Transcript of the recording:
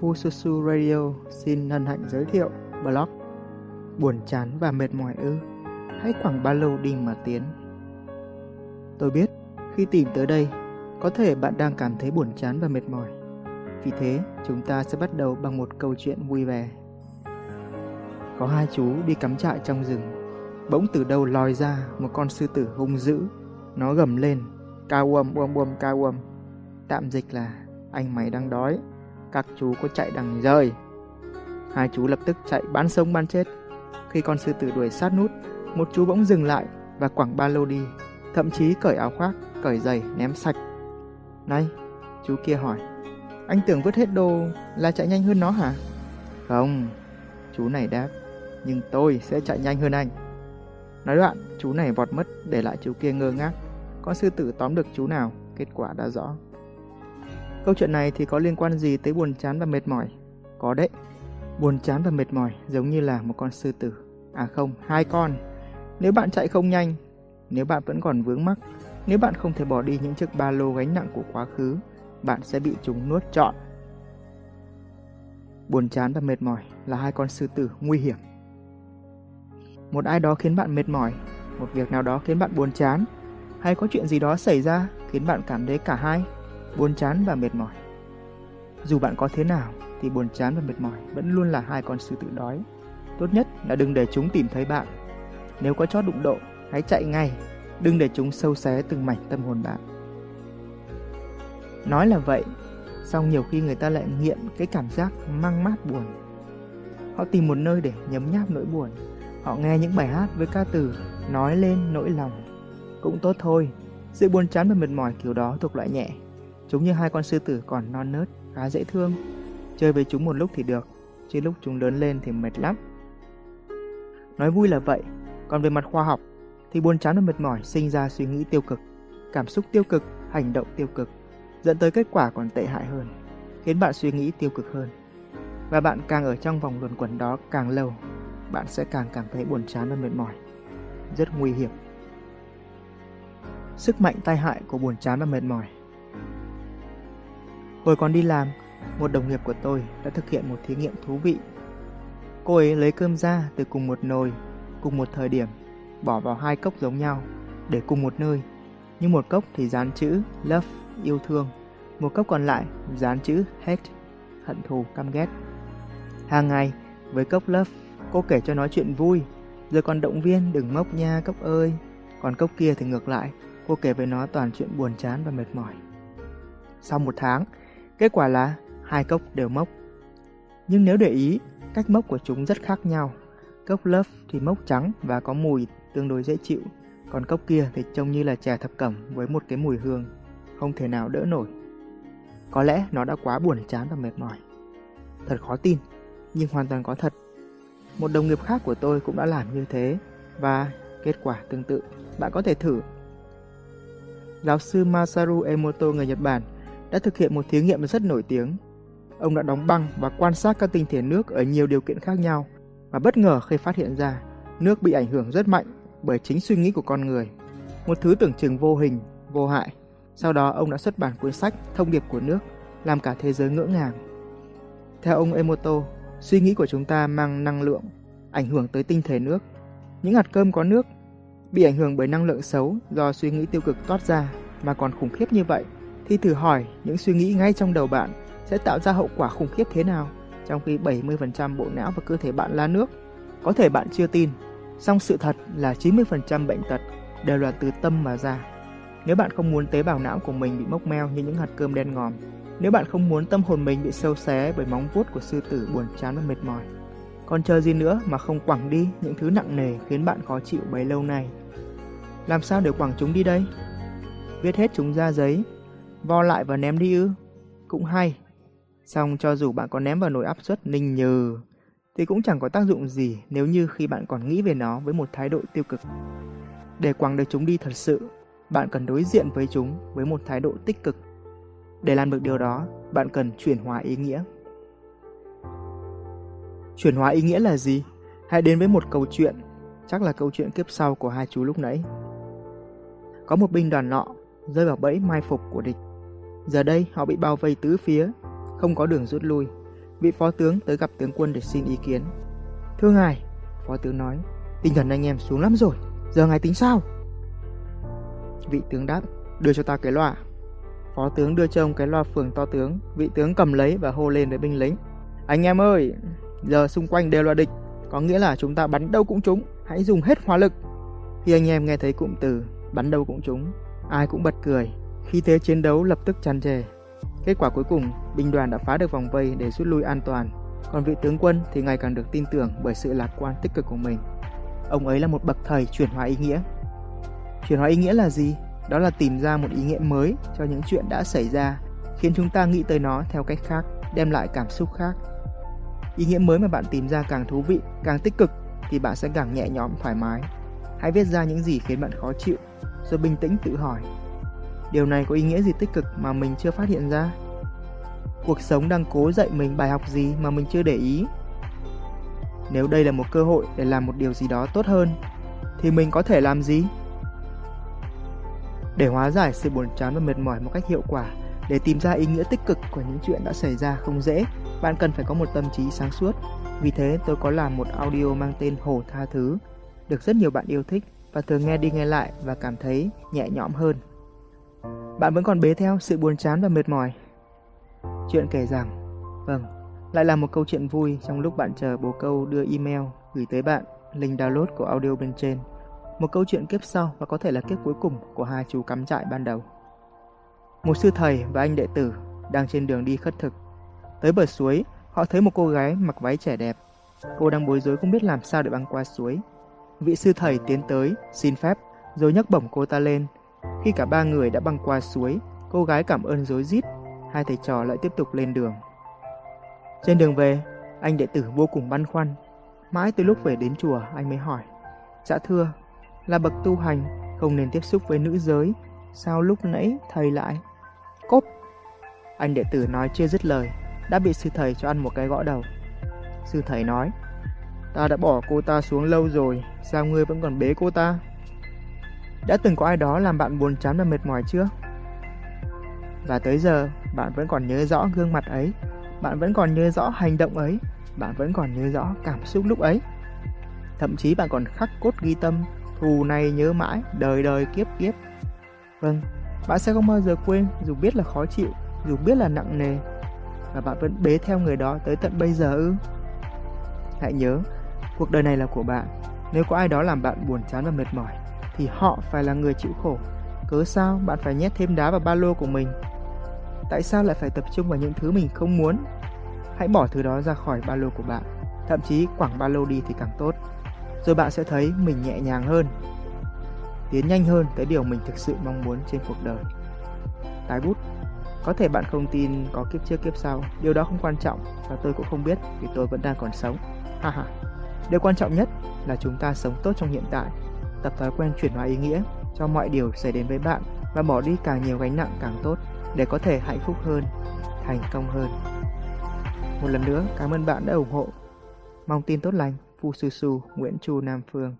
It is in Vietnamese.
Fususu Radio xin hân hạnh giới thiệu blog Buồn chán và mệt mỏi ư? Hãy khoảng ba lâu đi mà tiến. Tôi biết, khi tìm tới đây, có thể bạn đang cảm thấy buồn chán và mệt mỏi. Vì thế, chúng ta sẽ bắt đầu bằng một câu chuyện vui vẻ. Có hai chú đi cắm trại trong rừng. Bỗng từ đâu lòi ra một con sư tử hung dữ. Nó gầm lên, ca uầm uầm uầm, ca uầm. Tạm dịch là, anh mày đang đói các chú có chạy đằng rời, Hai chú lập tức chạy bán sống bán chết. Khi con sư tử đuổi sát nút, một chú bỗng dừng lại và quẳng ba lô đi, thậm chí cởi áo khoác, cởi giày, ném sạch. Này, chú kia hỏi, anh tưởng vứt hết đồ là chạy nhanh hơn nó hả? Không, chú này đáp, nhưng tôi sẽ chạy nhanh hơn anh. Nói đoạn, chú này vọt mất để lại chú kia ngơ ngác. Con sư tử tóm được chú nào, kết quả đã rõ. Câu chuyện này thì có liên quan gì tới buồn chán và mệt mỏi? Có đấy. Buồn chán và mệt mỏi giống như là một con sư tử. À không, hai con. Nếu bạn chạy không nhanh, nếu bạn vẫn còn vướng mắc, nếu bạn không thể bỏ đi những chiếc ba lô gánh nặng của quá khứ, bạn sẽ bị chúng nuốt trọn. Buồn chán và mệt mỏi là hai con sư tử nguy hiểm. Một ai đó khiến bạn mệt mỏi, một việc nào đó khiến bạn buồn chán, hay có chuyện gì đó xảy ra khiến bạn cảm thấy cả hai buồn chán và mệt mỏi. Dù bạn có thế nào thì buồn chán và mệt mỏi vẫn luôn là hai con sư tử đói. Tốt nhất là đừng để chúng tìm thấy bạn. Nếu có chót đụng độ, hãy chạy ngay, đừng để chúng sâu xé từng mảnh tâm hồn bạn. Nói là vậy, song nhiều khi người ta lại nghiện cái cảm giác mang mát buồn. Họ tìm một nơi để nhấm nháp nỗi buồn. Họ nghe những bài hát với ca từ nói lên nỗi lòng. Cũng tốt thôi, sự buồn chán và mệt mỏi kiểu đó thuộc loại nhẹ. Chúng như hai con sư tử còn non nớt, khá dễ thương. Chơi với chúng một lúc thì được, chứ lúc chúng lớn lên thì mệt lắm. Nói vui là vậy, còn về mặt khoa học thì buồn chán và mệt mỏi sinh ra suy nghĩ tiêu cực, cảm xúc tiêu cực, hành động tiêu cực, dẫn tới kết quả còn tệ hại hơn, khiến bạn suy nghĩ tiêu cực hơn. Và bạn càng ở trong vòng luẩn quẩn đó càng lâu, bạn sẽ càng cảm thấy buồn chán và mệt mỏi. Rất nguy hiểm. Sức mạnh tai hại của buồn chán và mệt mỏi Hồi còn đi làm, một đồng nghiệp của tôi đã thực hiện một thí nghiệm thú vị. Cô ấy lấy cơm ra từ cùng một nồi, cùng một thời điểm, bỏ vào hai cốc giống nhau, để cùng một nơi. Nhưng một cốc thì dán chữ love, yêu thương, một cốc còn lại dán chữ hate, hận thù, căm ghét. Hàng ngày, với cốc love, cô kể cho nói chuyện vui, rồi còn động viên đừng mốc nha cốc ơi. Còn cốc kia thì ngược lại, cô kể với nó toàn chuyện buồn chán và mệt mỏi. Sau một tháng, Kết quả là hai cốc đều mốc. Nhưng nếu để ý, cách mốc của chúng rất khác nhau. Cốc Love thì mốc trắng và có mùi tương đối dễ chịu, còn cốc kia thì trông như là trà thập cẩm với một cái mùi hương, không thể nào đỡ nổi. Có lẽ nó đã quá buồn chán và mệt mỏi. Thật khó tin, nhưng hoàn toàn có thật. Một đồng nghiệp khác của tôi cũng đã làm như thế và kết quả tương tự. Bạn có thể thử. Giáo sư Masaru Emoto người Nhật Bản đã thực hiện một thí nghiệm rất nổi tiếng. Ông đã đóng băng và quan sát các tinh thể nước ở nhiều điều kiện khác nhau và bất ngờ khi phát hiện ra nước bị ảnh hưởng rất mạnh bởi chính suy nghĩ của con người. Một thứ tưởng chừng vô hình, vô hại. Sau đó ông đã xuất bản cuốn sách Thông điệp của nước làm cả thế giới ngỡ ngàng. Theo ông Emoto, suy nghĩ của chúng ta mang năng lượng ảnh hưởng tới tinh thể nước. Những hạt cơm có nước bị ảnh hưởng bởi năng lượng xấu do suy nghĩ tiêu cực toát ra mà còn khủng khiếp như vậy thì thử hỏi những suy nghĩ ngay trong đầu bạn sẽ tạo ra hậu quả khủng khiếp thế nào trong khi 70% bộ não và cơ thể bạn là nước. Có thể bạn chưa tin, song sự thật là 90% bệnh tật đều là từ tâm mà ra. Nếu bạn không muốn tế bào não của mình bị mốc meo như những hạt cơm đen ngòm, nếu bạn không muốn tâm hồn mình bị sâu xé bởi móng vuốt của sư tử buồn chán và mệt mỏi, còn chờ gì nữa mà không quẳng đi những thứ nặng nề khiến bạn khó chịu bấy lâu nay? Làm sao để quẳng chúng đi đây? Viết hết chúng ra giấy vo lại và ném đi ư? Cũng hay. Xong cho dù bạn có ném vào nồi áp suất ninh nhừ, thì cũng chẳng có tác dụng gì nếu như khi bạn còn nghĩ về nó với một thái độ tiêu cực. Để quăng được chúng đi thật sự, bạn cần đối diện với chúng với một thái độ tích cực. Để làm được điều đó, bạn cần chuyển hóa ý nghĩa. Chuyển hóa ý nghĩa là gì? Hãy đến với một câu chuyện, chắc là câu chuyện kiếp sau của hai chú lúc nãy. Có một binh đoàn nọ rơi vào bẫy mai phục của địch. Giờ đây họ bị bao vây tứ phía, không có đường rút lui. vị phó tướng tới gặp tướng quân để xin ý kiến. Thưa ngài, phó tướng nói, tinh thần anh em xuống lắm rồi, giờ ngài tính sao? Vị tướng đáp, đưa cho ta cái loa. Phó tướng đưa cho ông cái loa phường to tướng, vị tướng cầm lấy và hô lên với binh lính. Anh em ơi, giờ xung quanh đều là địch, có nghĩa là chúng ta bắn đâu cũng trúng, hãy dùng hết hỏa lực. Khi anh em nghe thấy cụm từ bắn đâu cũng trúng, ai cũng bật cười. Khi thế chiến đấu lập tức tràn trề. Kết quả cuối cùng, binh đoàn đã phá được vòng vây để rút lui an toàn, còn vị tướng quân thì ngày càng được tin tưởng bởi sự lạc quan tích cực của mình. Ông ấy là một bậc thầy chuyển hóa ý nghĩa. Chuyển hóa ý nghĩa là gì? Đó là tìm ra một ý nghĩa mới cho những chuyện đã xảy ra, khiến chúng ta nghĩ tới nó theo cách khác, đem lại cảm xúc khác. Ý nghĩa mới mà bạn tìm ra càng thú vị, càng tích cực thì bạn sẽ càng nhẹ nhõm thoải mái. Hãy viết ra những gì khiến bạn khó chịu, rồi bình tĩnh tự hỏi. Điều này có ý nghĩa gì tích cực mà mình chưa phát hiện ra? Cuộc sống đang cố dạy mình bài học gì mà mình chưa để ý? Nếu đây là một cơ hội để làm một điều gì đó tốt hơn, thì mình có thể làm gì? Để hóa giải sự buồn chán và mệt mỏi một cách hiệu quả, để tìm ra ý nghĩa tích cực của những chuyện đã xảy ra không dễ, bạn cần phải có một tâm trí sáng suốt. Vì thế tôi có làm một audio mang tên Hồ Tha Thứ, được rất nhiều bạn yêu thích và thường nghe đi nghe lại và cảm thấy nhẹ nhõm hơn. Bạn vẫn còn bế theo sự buồn chán và mệt mỏi. Chuyện kể rằng, vâng, lại là một câu chuyện vui trong lúc bạn chờ bố câu đưa email gửi tới bạn link download của audio bên trên. Một câu chuyện kiếp sau và có thể là kiếp cuối cùng của hai chú cắm trại ban đầu. Một sư thầy và anh đệ tử đang trên đường đi khất thực. Tới bờ suối, họ thấy một cô gái mặc váy trẻ đẹp. Cô đang bối rối không biết làm sao để băng qua suối. Vị sư thầy tiến tới, xin phép, rồi nhấc bổng cô ta lên. Khi cả ba người đã băng qua suối, cô gái cảm ơn rối rít. Hai thầy trò lại tiếp tục lên đường. Trên đường về, anh đệ tử vô cùng băn khoăn. Mãi tới lúc về đến chùa, anh mới hỏi. Dạ thưa, là bậc tu hành, không nên tiếp xúc với nữ giới. Sao lúc nãy thầy lại? Cốp! Anh đệ tử nói chưa dứt lời, đã bị sư thầy cho ăn một cái gõ đầu. Sư thầy nói, ta đã bỏ cô ta xuống lâu rồi, sao ngươi vẫn còn bế cô ta? Đã từng có ai đó làm bạn buồn chán và mệt mỏi chưa? Và tới giờ, bạn vẫn còn nhớ rõ gương mặt ấy, bạn vẫn còn nhớ rõ hành động ấy, bạn vẫn còn nhớ rõ cảm xúc lúc ấy. Thậm chí bạn còn khắc cốt ghi tâm, thù này nhớ mãi, đời đời kiếp kiếp. Vâng, bạn sẽ không bao giờ quên dù biết là khó chịu, dù biết là nặng nề, và bạn vẫn bế theo người đó tới tận bây giờ ư? Hãy nhớ, cuộc đời này là của bạn. Nếu có ai đó làm bạn buồn chán và mệt mỏi, thì họ phải là người chịu khổ. Cớ sao bạn phải nhét thêm đá vào ba lô của mình? Tại sao lại phải tập trung vào những thứ mình không muốn? Hãy bỏ thứ đó ra khỏi ba lô của bạn. Thậm chí quẳng ba lô đi thì càng tốt. Rồi bạn sẽ thấy mình nhẹ nhàng hơn. Tiến nhanh hơn tới điều mình thực sự mong muốn trên cuộc đời. Tái bút có thể bạn không tin có kiếp trước kiếp sau, điều đó không quan trọng và tôi cũng không biết vì tôi vẫn đang còn sống. Ha ha. Điều quan trọng nhất là chúng ta sống tốt trong hiện tại, tập thói quen chuyển hóa ý nghĩa cho mọi điều xảy đến với bạn và bỏ đi càng nhiều gánh nặng càng tốt để có thể hạnh phúc hơn, thành công hơn. Một lần nữa, cảm ơn bạn đã ủng hộ. Mong tin tốt lành, Phu Sư Su, Nguyễn Chu Nam Phương.